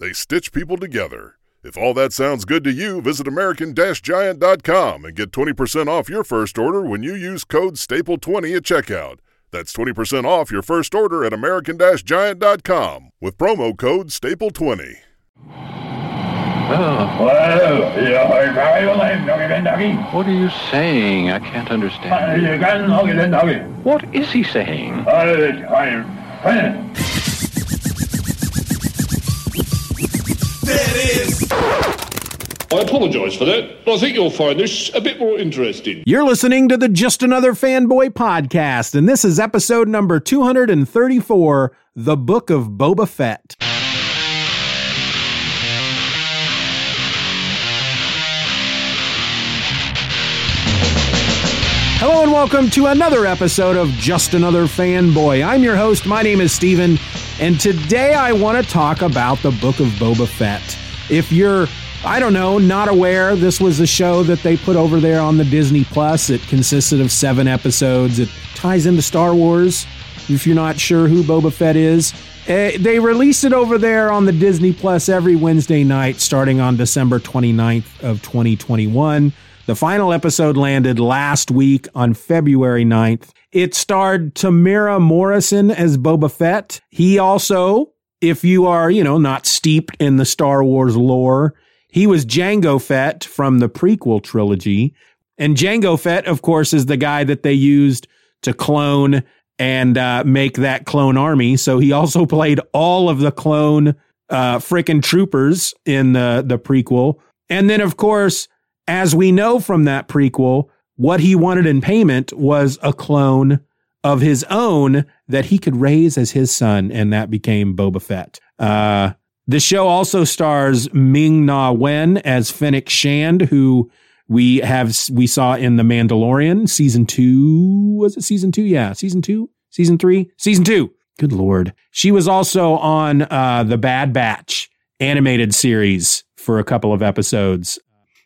They stitch people together. If all that sounds good to you, visit American-Giant.com and get 20% off your first order when you use code STAPLE20 at checkout. That's 20% off your first order at American-Giant.com with promo code STAPLE20. Oh, What are you saying? I can't understand. What is he saying? I apologise for that. I think you'll find this a bit more interesting. You're listening to the Just Another Fanboy podcast, and this is episode number 234 The Book of Boba Fett. Welcome to another episode of Just Another Fanboy. I'm your host. My name is Steven, and today I want to talk about the Book of Boba Fett. If you're, I don't know, not aware, this was a show that they put over there on the Disney Plus. It consisted of seven episodes. It ties into Star Wars. If you're not sure who Boba Fett is, eh, they release it over there on the Disney Plus every Wednesday night starting on December 29th of 2021. The final episode landed last week on February 9th. It starred Temuera Morrison as Boba Fett. He also, if you are, you know, not steeped in the Star Wars lore, he was Jango Fett from the prequel trilogy. And Jango Fett, of course, is the guy that they used to clone and uh, make that clone army. So he also played all of the clone uh, frickin' troopers in the, the prequel. And then, of course, as we know from that prequel, what he wanted in payment was a clone of his own that he could raise as his son, and that became Boba Fett. Uh, the show also stars Ming Na Wen as Fennec Shand, who we have we saw in The Mandalorian season two. Was it season two? Yeah, season two, season three, season two. Good lord, she was also on uh, the Bad Batch animated series for a couple of episodes.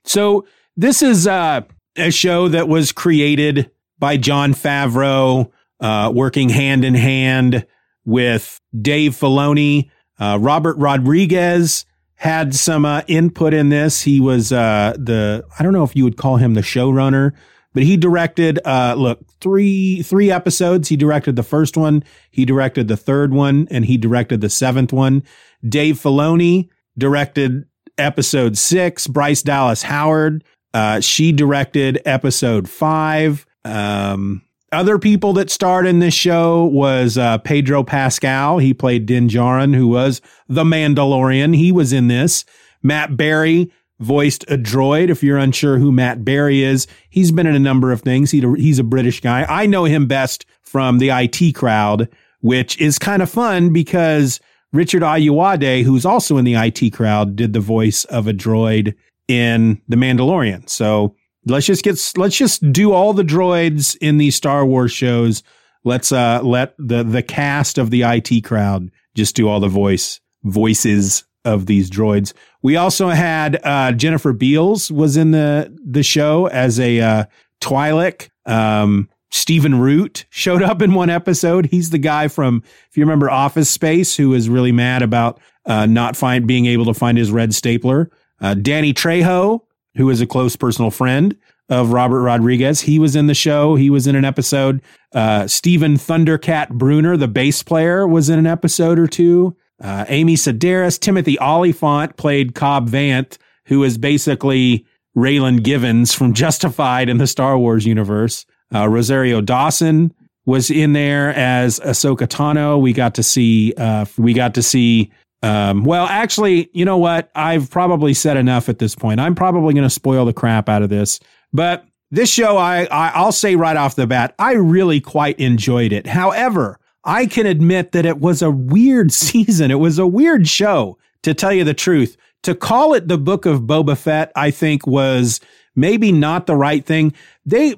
So this is uh, a show that was created by Jon Favreau, uh, working hand in hand with Dave Filoni. Uh, Robert Rodriguez had some uh, input in this. He was uh, the I don't know if you would call him the showrunner, but he directed uh, look three three episodes. He directed the first one, he directed the third one, and he directed the seventh one. Dave Filoni directed episode six. Bryce Dallas Howard, uh, she directed episode five. Um, other people that starred in this show was uh, Pedro Pascal. He played Din Djarin, who was the Mandalorian. He was in this. Matt Berry voiced a droid. If you're unsure who Matt Berry is, he's been in a number of things. He, he's a British guy. I know him best from the IT crowd, which is kind of fun because Richard Ayoade, who's also in the IT crowd, did the voice of a droid in The Mandalorian. So let's just get let's just do all the droids in these Star Wars shows. Let's uh let the the cast of the IT crowd just do all the voice voices of these droids. We also had uh Jennifer Beals was in the the show as a uh Twi'lek. Um Stephen Root showed up in one episode. He's the guy from, if you remember Office Space, who is really mad about uh, not find being able to find his red stapler. Uh, Danny Trejo, who is a close personal friend of Robert Rodriguez, he was in the show. He was in an episode. Uh, Stephen Thundercat Bruner, the bass player, was in an episode or two. Uh, Amy Sedaris, Timothy Olyphant played Cobb Vanth, who is basically Raylan Givens from Justified in the Star Wars universe. Uh, Rosario Dawson was in there as Ahsoka Tano. We got to see, uh, we got to see, um, well, actually, you know what? I've probably said enough at this point. I'm probably going to spoil the crap out of this, but this show, I, I, I'll say right off the bat, I really quite enjoyed it. However, I can admit that it was a weird season. It was a weird show. to tell you the truth. To call it the book of Boba Fett, I think was maybe not the right thing. They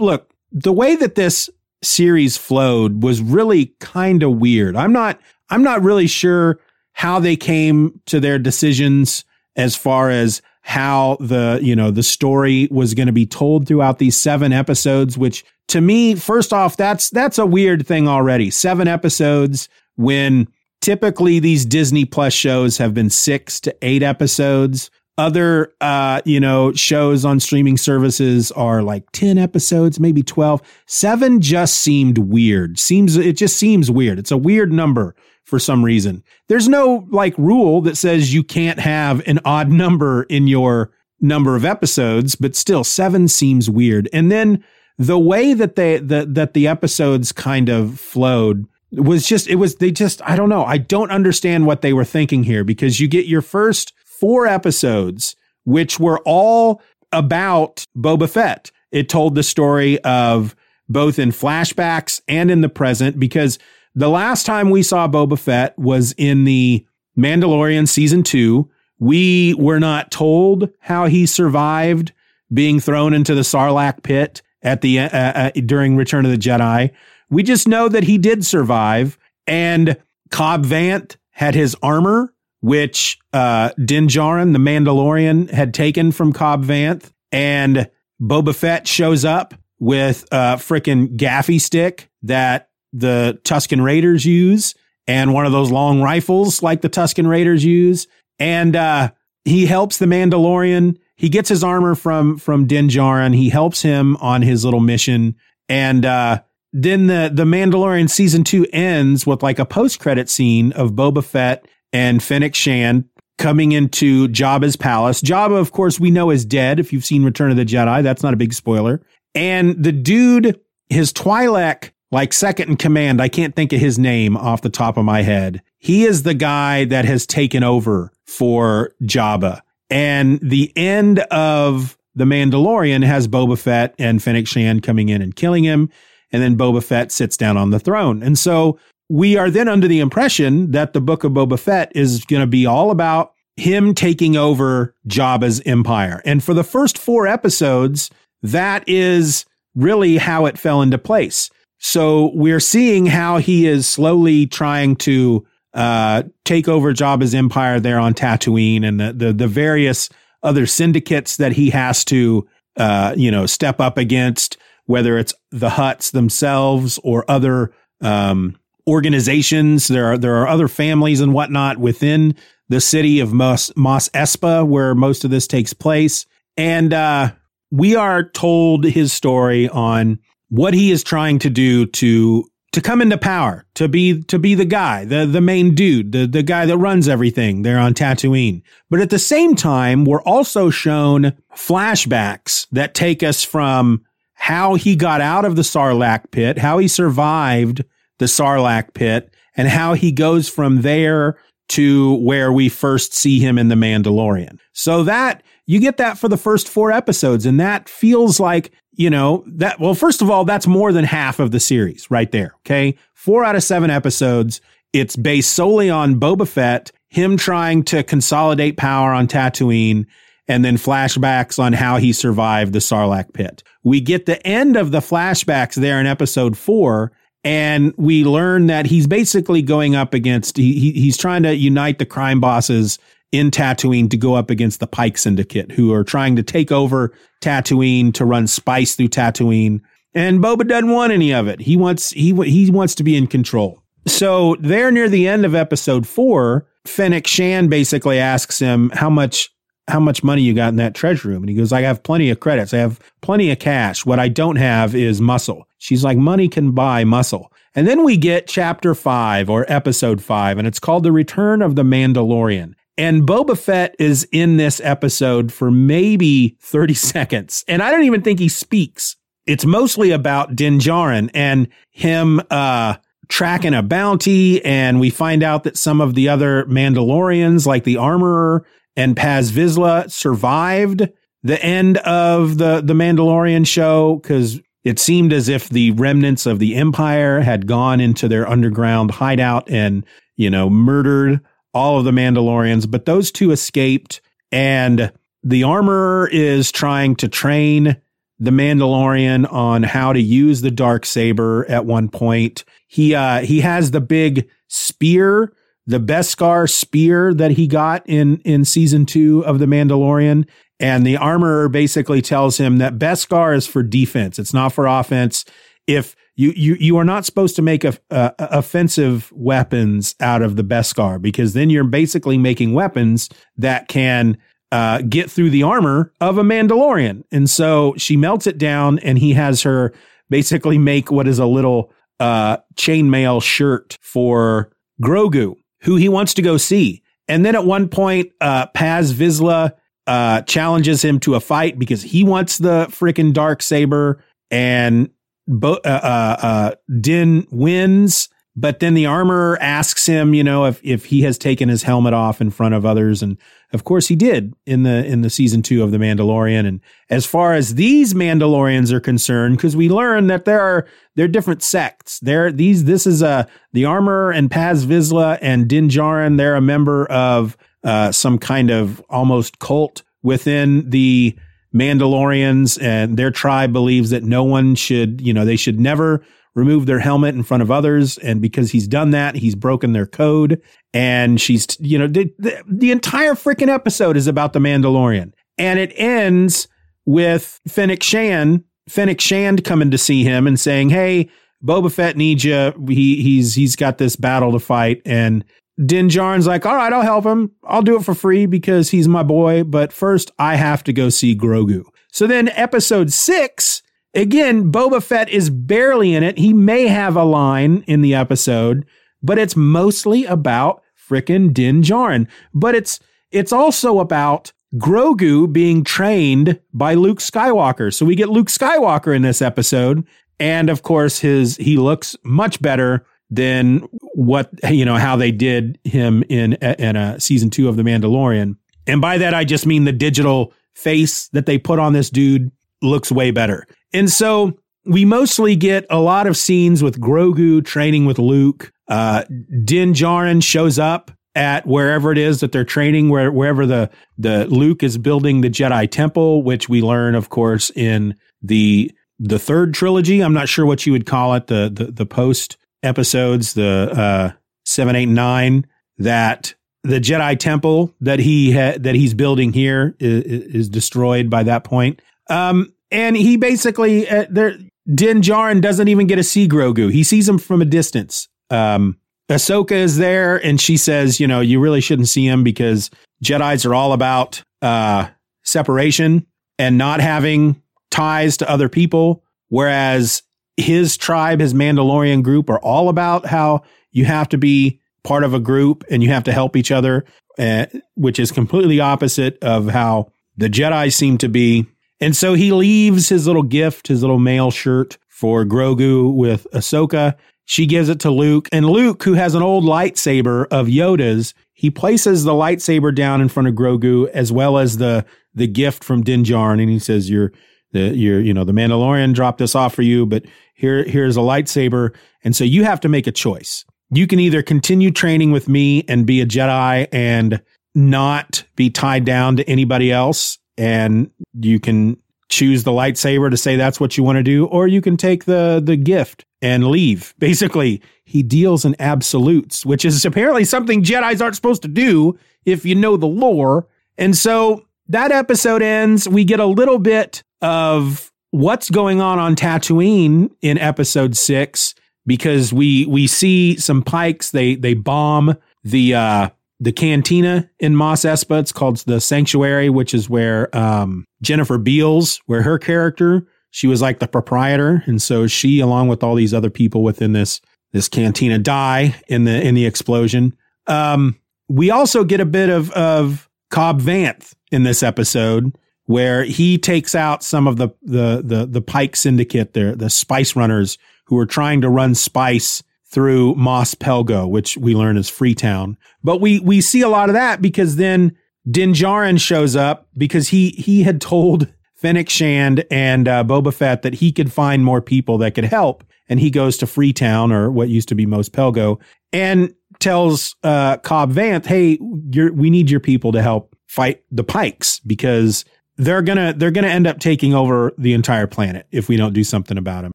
look, the way that this series flowed was really kind of weird. I'm not I'm not really sure how they came to their decisions as far as how the you know the story was going to be told throughout these seven episodes which to me first off that's that's a weird thing already seven episodes when typically these disney plus shows have been six to eight episodes other uh you know shows on streaming services are like 10 episodes maybe 12 7 just seemed weird seems it just seems weird it's a weird number for some reason. There's no like rule that says you can't have an odd number in your number of episodes, but still seven seems weird. And then the way that they the, that the episodes kind of flowed was just it was they just I don't know. I don't understand what they were thinking here because you get your first four episodes which were all about Boba Fett. It told the story of both in flashbacks and in the present because the last time we saw Boba Fett was in the Mandalorian season two. We were not told how he survived being thrown into the Sarlacc pit at the uh, uh, during Return of the Jedi. We just know that he did survive, and Cobb Vanth had his armor, which uh, Din Djarin, the Mandalorian, had taken from Cobb Vanth, and Boba Fett shows up with a freaking gaffi stick that the Tusken Raiders use and one of those long rifles like the Tusken Raiders use. And uh, he helps the Mandalorian. He gets his armor from from Din Djarin. He helps him on his little mission. And uh, then the the Mandalorian season two ends with like a post credit scene of Boba Fett and Fennec Shand coming into Jabba's palace. Jabba, of course, we know is dead. If you've seen Return of the Jedi, that's not a big spoiler. And the dude, his Twi'lek like second in command. I can't think of his name off the top of my head. He is the guy that has taken over for Jabba. And the end of The Mandalorian has Boba Fett and Fennec Shand coming in and killing him. And then Boba Fett sits down on the throne. And so we are then under the impression that the book of Boba Fett is going to be all about him taking over Jabba's empire. And for the first four episodes, that is really how it fell into place. So we're seeing how he is slowly trying to uh, take over Jabba's empire there on Tatooine and the, the, the various other syndicates that he has to uh, you know step up against, whether it's the Hutts themselves or other um, organizations. There are there are other families and whatnot within the city of Mos, Mos Espa where most of this takes place, and uh, we are told his story on what he is trying to do to to come into power, to be to be the guy, the the main dude, the the guy that runs everything there on Tatooine. But at the same time, we're also shown flashbacks that take us from how he got out of the Sarlacc pit, how he survived the Sarlacc pit, and how he goes from there to where we first see him in The Mandalorian. So that you get that for the first four episodes, and that feels like you know, that, well, first of all, that's more than half of the series right there. Okay. Four out of seven episodes. It's based solely on Boba Fett, him trying to consolidate power on Tatooine, and then flashbacks on how he survived the Sarlacc pit. We get the end of the flashbacks there in episode four, and we learn that he's basically going up against, he, he, he's trying to unite the crime bosses in Tatooine to go up against the Pike Syndicate, who are trying to take over Tatooine to run spice through Tatooine. And Boba doesn't want any of it. He wants he he wants to be in control. So there, near the end of episode four, Fennec Shand basically asks him how much how much money you got in that treasure room, and he goes, "I have plenty of credits. I have plenty of cash. What I don't have is muscle." She's like, "Money can buy muscle." And then we get chapter five or episode five, and it's called The Return of the Mandalorian. And Boba Fett is in this episode for maybe 30 seconds. And I don't even think he speaks. It's mostly about Din Djarin and him, uh, tracking a bounty. And we find out that some of the other Mandalorians, like the Armorer and Paz Vizsla, survived the end of the, the Mandalorian show because it seemed as if the remnants of the Empire had gone into their underground hideout and, you know, murdered all of the Mandalorians, but those two escaped, and the armorer is trying to train the Mandalorian on how to use the dark saber at one point. He uh he has the big spear, the Beskar spear that he got in in season 2 of the Mandalorian and the armorer basically tells him that Beskar is for defense. It's not for offense. If you you you are not supposed to make a, a, offensive weapons out of the Beskar because then you're basically making weapons that can uh, get through the armor of a Mandalorian. And so she melts it down, and he has her basically make what is a little uh, chainmail shirt for Grogu, who he wants to go see. And then at one point, uh, Paz Vizsla uh, challenges him to a fight because he wants the freaking dark saber, and Bo- uh, uh, uh, Din wins. But then the armorer asks him, you know, if if he has taken his helmet off in front of others, and of course he did in the in the season two of the Mandalorian. And as far as these Mandalorians are concerned, because we learn that there are there are different sects. There these this is a the armorer and Paz Vizsla and Din Djarin. They're a member of uh, some kind of almost cult within the Mandalorians, and their tribe believes that no one should, you know, they should never remove their helmet in front of others. And because he's done that, he's broken their code. And she's, you know, the, the, the entire freaking episode is about the Mandalorian. And it ends with Fennec Shand, Fennec Shand coming to see him and saying, Hey, Boba Fett needs you. He, he's, he's got this battle to fight. And Din Djarin's like, all right, I'll help him. I'll do it for free because he's my boy. But first, I have to go see Grogu. So then, episode six, again, Boba Fett is barely in it. He may have a line in the episode, but it's mostly about frickin' Din Djarin. But it's it's also about Grogu being trained by Luke Skywalker. So we get Luke Skywalker in this episode, and of course, his he looks much better than what you know how they did him in in a season two of The Mandalorian. And by that I just mean the digital face that they put on this dude looks way better. And so we mostly get a lot of scenes with Grogu training with Luke. Uh, Din Djarin shows up at wherever it is that they're training, where wherever the the Luke is building the Jedi Temple, which we learn, of course, in the the third trilogy. I'm not sure what you would call it, the the, the post episodes, the uh, seven, eight, nine, that the Jedi Temple that he ha- that he's building here is, is, destroyed by that point. Um, and he basically uh, there Din Djarin doesn't even get to see Grogu. He sees him from a distance. Um, Ahsoka is there, and she says, you know, you really shouldn't see him because Jedi's are all about uh, separation and not having ties to other people, whereas his tribe, his Mandalorian group are all about how you have to be part of a group and you have to help each other, uh, which is completely opposite of how the Jedi seem to be. And so he leaves his little gift, his little mail shirt for Grogu with Ahsoka. She gives it to Luke, and Luke, who has an old lightsaber of Yoda's, he places the lightsaber down in front of Grogu as well as the the gift from Din Djarin, and he says, "You're the you're you know the Mandalorian dropped this off for you, but here here's a lightsaber, and so you have to make a choice. You can either continue training with me and be a Jedi and not be tied down to anybody else, and you can choose the lightsaber to say that's what you want to do, or you can take the the gift and leave. Basically, he deals in absolutes, which is apparently something Jedi's aren't supposed to do if you know the lore. And so that episode ends. We get a little bit of what's going on on Tatooine in episode six because we we see some pikes they they bomb the uh the cantina in Mos Espa. It's called the Sanctuary, which is where um, Jennifer Beals, where her character, she was like the proprietor, and so she, along with all these other people within this this cantina, die in the in the explosion. Um, we also get a bit of of Cobb Vanth in this episode, where he takes out some of the the the, the Pike Syndicate, the the Spice Runners, who are trying to run spice through Mos Pelgo, which we learn is Freetown. But we we see a lot of that because then Din Djarin shows up because he he had told Fennec Shand and uh, Boba Fett that he could find more people that could help, and he goes to Freetown or what used to be Mos Pelgo, and tells uh, Cobb Vanth, "Hey, we need your people to help fight the Pikes because they're gonna they're gonna end up taking over the entire planet if we don't do something about them."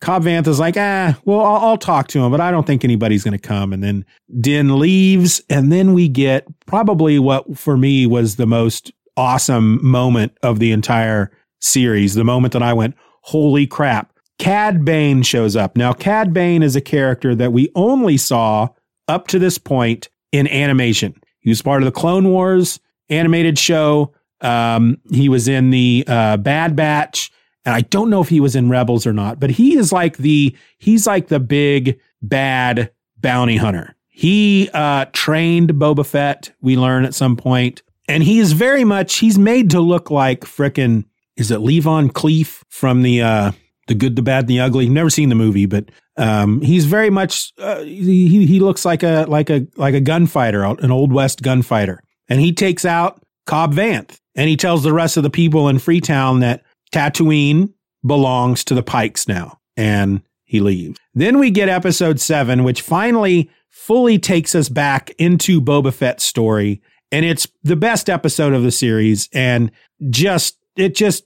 Cobb Vanth is like, "Ah, well, I'll, I'll talk to him, but I don't think anybody's gonna come." And then Din leaves, and then we get probably what for me was the most awesome moment of the entire series. The moment that I went, "Holy crap!" Cad Bane shows up. Now, Cad Bane is a character that we only saw up to this point in animation. He was part of the Clone Wars animated show. Um, he was in the uh, Bad Batch, and I don't know if he was in Rebels or not. But he is like the he's like the big bad bounty hunter. He uh, trained Boba Fett. We learn at some point, and he is very much he's made to look like frickin' is it Lee-Van Cleef from the uh, the good, the bad, and the ugly. Never seen the movie, but um, he's very much uh, he he looks like a like a like a gunfighter, an old west gunfighter, and he takes out Cobb Vanth, and he tells the rest of the people in Freetown that Tatooine belongs to the Pikes now, and he leaves. Then we get episode seven, which finally fully takes us back into Boba Fett's story, and it's the best episode of the series, and just it just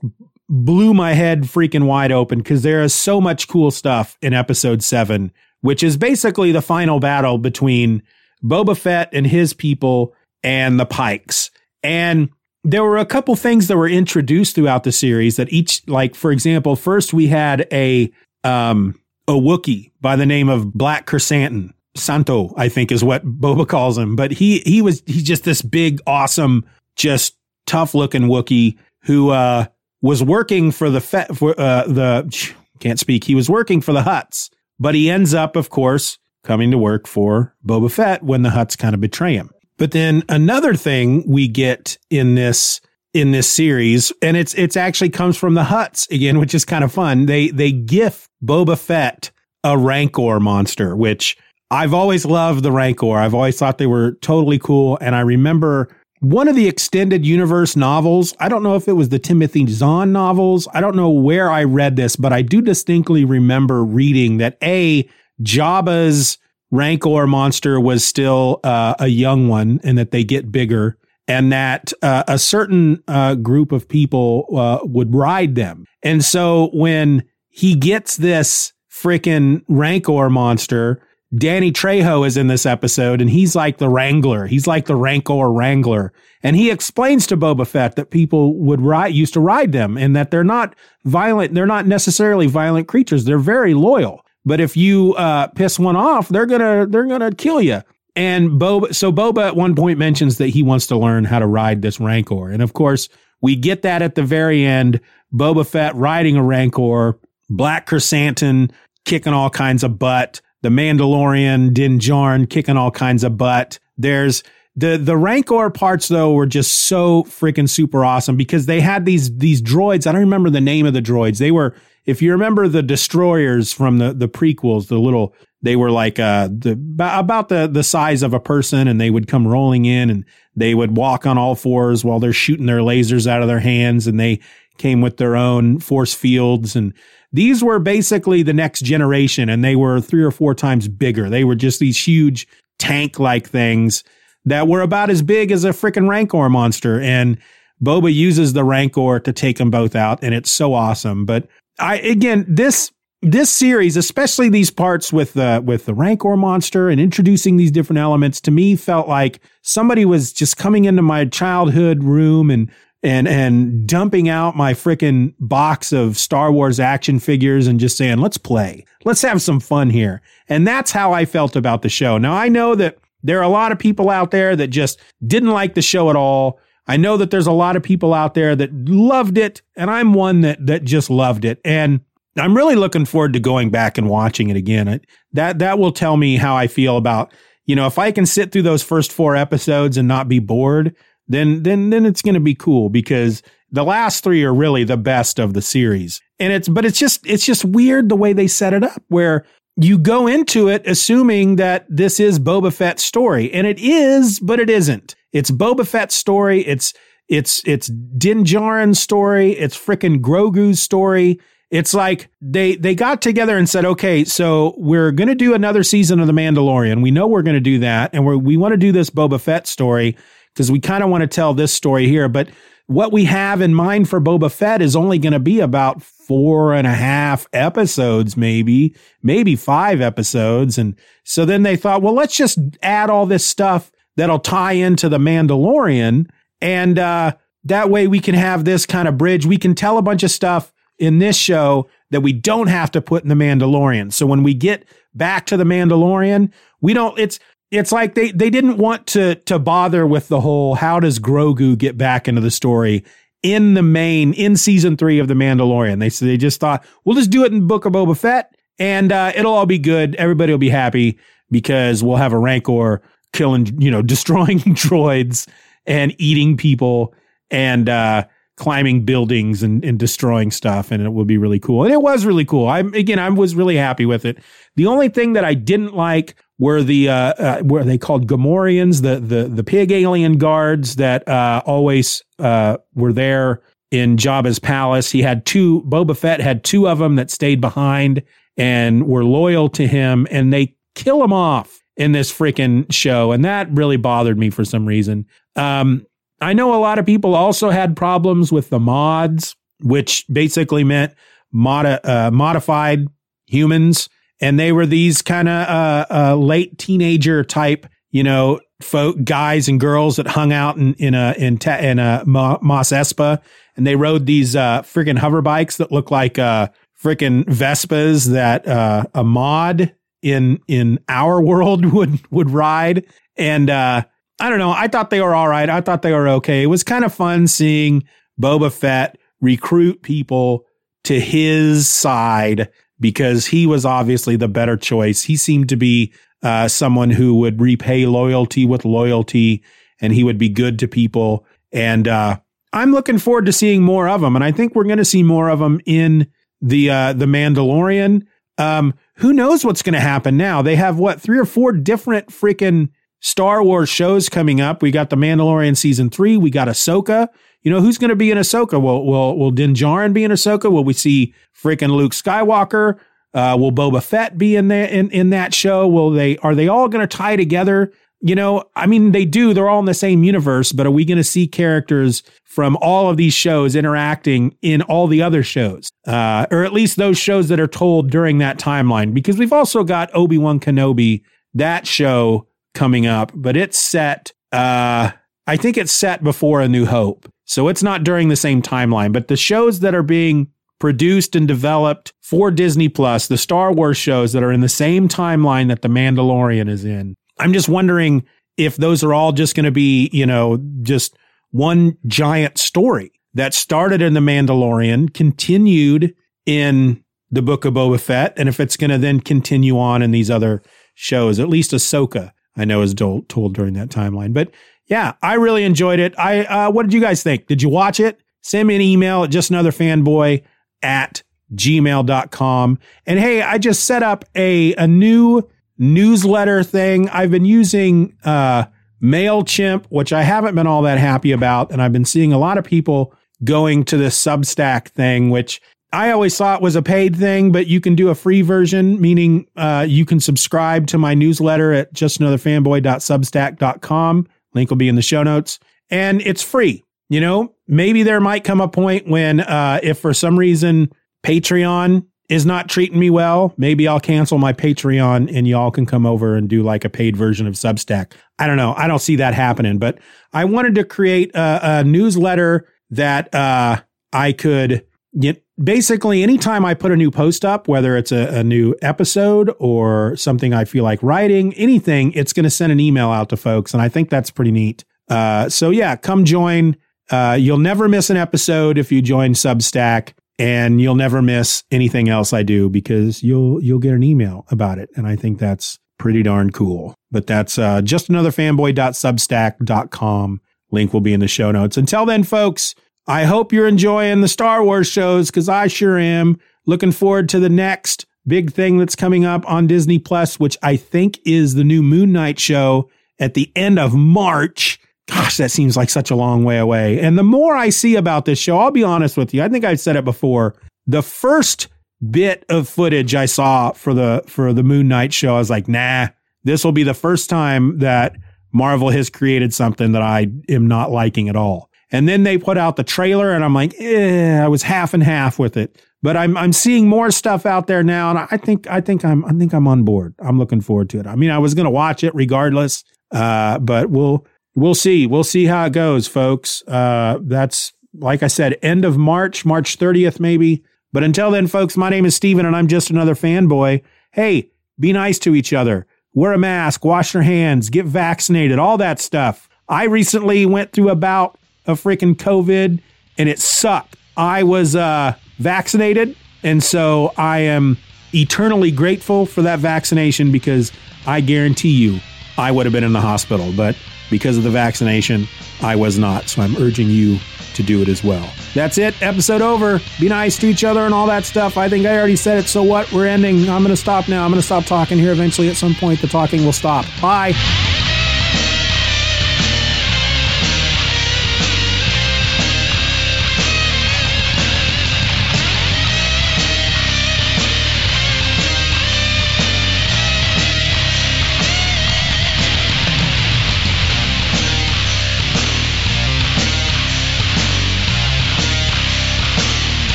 blew my head freaking wide open because there is so much cool stuff in episode seven, which is basically the final battle between Boba Fett and his people and the Pikes. And there were a couple things that were introduced throughout the series that each, like, for example, first we had a, um, a Wookiee by the name of Black Krrsantan. Santo, I think is what Boba calls him. But he, he was, he's just this big, awesome, just tough looking Wookiee who, uh, was working for the fe- for uh, the can't speak. He was working for the Hutts, but he ends up, of course, coming to work for Boba Fett when the Hutts kind of betray him. But then another thing we get in this in this series, and it's it's actually comes from the Hutts again, which is kind of fun. They they gift Boba Fett a Rancor monster, which I've always loved the Rancor. I've always thought they were totally cool, and I remember one of the extended universe novels. I don't know if it was the Timothy Zahn novels. I don't know where I read this, but I do distinctly remember reading that A, Jabba's Rancor monster was still uh, a young one and that they get bigger and that uh, a certain uh, group of people uh, would ride them. And so when he gets this freaking Rancor monster, Danny Trejo is in this episode and he's like the wrangler. He's like the Rancor wrangler. And he explains to Boba Fett that people would ride, used to ride them and that they're not violent. They're not necessarily violent creatures. They're very loyal. But if you, uh, piss one off, they're gonna, they're gonna kill you. And Boba, so Boba at one point mentions that he wants to learn how to ride this Rancor. And of course, we get that at the very end. Boba Fett riding a Rancor, Black Krrsantan kicking all kinds of butt the Mandalorian, Din Djarin kicking all kinds of butt. There's the the Rancor parts though were just so freaking super awesome because they had these these droids. I don't remember the name of the droids. They were if you remember the destroyers from the the prequels, the little they were like uh the about the the size of a person and they would come rolling in and they would walk on all fours while they're shooting their lasers out of their hands and they came with their own force fields and these were basically the next generation and they were three or four times bigger. They were just these huge tank like things that were about as big as a freaking Rancor monster. And Boba uses the Rancor to take them both out. And it's so awesome. But I, again, this, this series, especially these parts with the with the Rancor monster and introducing these different elements, to me felt like somebody was just coming into my childhood room and and and dumping out my freaking box of Star Wars action figures and just saying, "Let's play. Let's have some fun here." And that's how I felt about the show. Now, I know that there are a lot of people out there that just didn't like the show at all. I know that there's a lot of people out there that loved it, and I'm one that that just loved it. And I'm really looking forward to going back and watching it again. That that will tell me how I feel about, you know, if I can sit through those first 4 episodes and not be bored, then then then it's going to be cool because the last three are really the best of the series. And it's but it's just it's just weird the way they set it up where you go into it assuming that this is Boba Fett's story and it is but it isn't. It's Boba Fett's story. It's it's it's Din Djarin's story. It's frickin' Grogu's story. it's like they they got together and said, okay, so we're to do another season of The Mandalorian. We know we're to do that, and we we want to do this Boba Fett story because we kind of want to tell this story here. But what we have in mind for Boba Fett is only going to be about four and a half episodes, maybe, maybe five episodes. And so then they thought, well, let's just add all this stuff that'll tie into the Mandalorian. And uh, that way we can have this kind of bridge. We can tell a bunch of stuff in this show that we don't have to put in the Mandalorian. So when we get back to the Mandalorian, we don't, it's, it's like they they didn't want to to bother with the whole how does Grogu get back into the story in the main in season three of the Mandalorian. They they just thought we'll just do it in Book of Boba Fett and uh, it'll all be good. Everybody will be happy because we'll have a Rancor killing you know destroying droids and eating people and uh, climbing buildings and, and destroying stuff and it will be really cool and it was really cool i'm again i was really happy with it the only thing that i didn't like were the uh, uh, were they called Gamorreans, the the the pig alien guards that uh, always uh, were there in Jabba's palace. He had two. Boba Fett had two of them that stayed behind and were loyal to him, and they kill him off in this freaking show, and that really bothered me for some reason. Um, I know a lot of people also had problems with the mods, which basically meant mod- uh, modified humans and they were these kind of uh, uh, late teenager type, you know, folk guys and girls that hung out in in a in in a Mos Espa, and they rode these uh, freaking hover bikes that look like uh, freaking Vespas that uh, a mod in in our world would would ride, and uh, I don't know. I thought they were all right. I thought they were okay. It was kind of fun seeing Boba Fett recruit people to his side because he was obviously the better choice. He seemed to be uh, someone who would repay loyalty with loyalty and he would be good to people. And uh, I'm looking forward to seeing more of him. And I think we're going to see more of him in the uh, the Mandalorian. Um, who knows what's going to happen now? They have what three or four different freaking Star Wars shows coming up. We got the Mandalorian season three. We got Ahsoka. You know, who's going to be in Ahsoka? Will, will, will Din Djarin be in Ahsoka? Will we see freaking Luke Skywalker? Uh, will Boba Fett be in there in, in that show? Will they, are they all going to tie together? You know, I mean, they do, they're all in the same universe, but are we going to see characters from all of these shows interacting in all the other shows? Uh, or at least those shows that are told during that timeline? Because we've also got Obi-Wan Kenobi, that show coming up, but it's set, uh, I think it's set before A New Hope. So it's not during the same timeline, but the shows that are being produced and developed for Disney Plus, the Star Wars shows that are in the same timeline that The Mandalorian is in. I'm just wondering if those are all just going to be, you know, just one giant story that started in The Mandalorian, continued in the Book of Boba Fett, and if it's going to then continue on in these other shows, at least Ahsoka, I know is told, during that timeline. But yeah, I really enjoyed it. I uh, what did you guys think? Did you watch it? Send me an email at just another fanboy at gmail.com. And hey, I just set up a, a new newsletter thing. I've been using uh, MailChimp, which I haven't been all that happy about. And I've been seeing a lot of people going to this Substack thing, which I always thought was a paid thing, but you can do a free version, meaning uh, you can subscribe to my newsletter at justanotherfanboy.substack.com. Link will be in the show notes. And it's free. You know, maybe there might come a point when, uh, if for some reason Patreon is not treating me well, maybe I'll cancel my Patreon and y'all can come over and do like a paid version of Substack. I don't know. I don't see that happening, but I wanted to create a, a newsletter that uh, I could get. Basically, anytime I put a new post up, whether it's a, a new episode or something I feel like writing, anything, it's going to send an email out to folks. And I think that's pretty neat. Uh, so, yeah, come join. Uh, you'll never miss an episode if you join Substack, and you'll never miss anything else I do because you'll you'll get an email about it, and I think that's pretty darn cool. But that's uh, just another fanboy.substack.com. Link will be in the show notes. Until then, folks, I hope you're enjoying the Star Wars shows because I sure am. Looking forward to the next big thing that's coming up on Disney Plus, which I think is the new Moon Knight show at the end of March. Gosh, that seems like such a long way away. And the more I see about this show, I'll be honest with you. I think I've said it before. the first bit of footage I saw for the for the Moon Knight show, I was like, nah, this will be the first time that Marvel has created something that I am not liking at all. And then they put out the trailer and I'm like, eh, I was half and half with it. But I'm I'm seeing more stuff out there now, and I think I think I'm I think I'm on board. I'm looking forward to it. I mean, I was gonna watch it regardless, uh, but we'll we'll see. We'll see how it goes, folks. Uh, that's like I said, end of March, March 30th, maybe. But until then, folks, my name is Steven and I'm just another fanboy. Hey, be nice to each other. Wear a mask, wash your hands, get vaccinated, all that stuff. I recently went through about a freaking COVID and it sucked. I was uh, vaccinated, and so I am eternally grateful for that vaccination because I guarantee you I would have been in the hospital. But because of the vaccination, I was not. So I'm urging you to do it as well. That's it. Episode over. Be nice to each other and all that stuff. I think I already said it. So what? We're ending. I'm going to stop now. I'm going to stop talking here. Eventually, at some point, the talking will stop. Bye.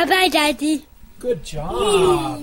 Bye bye, Daddy. Good job.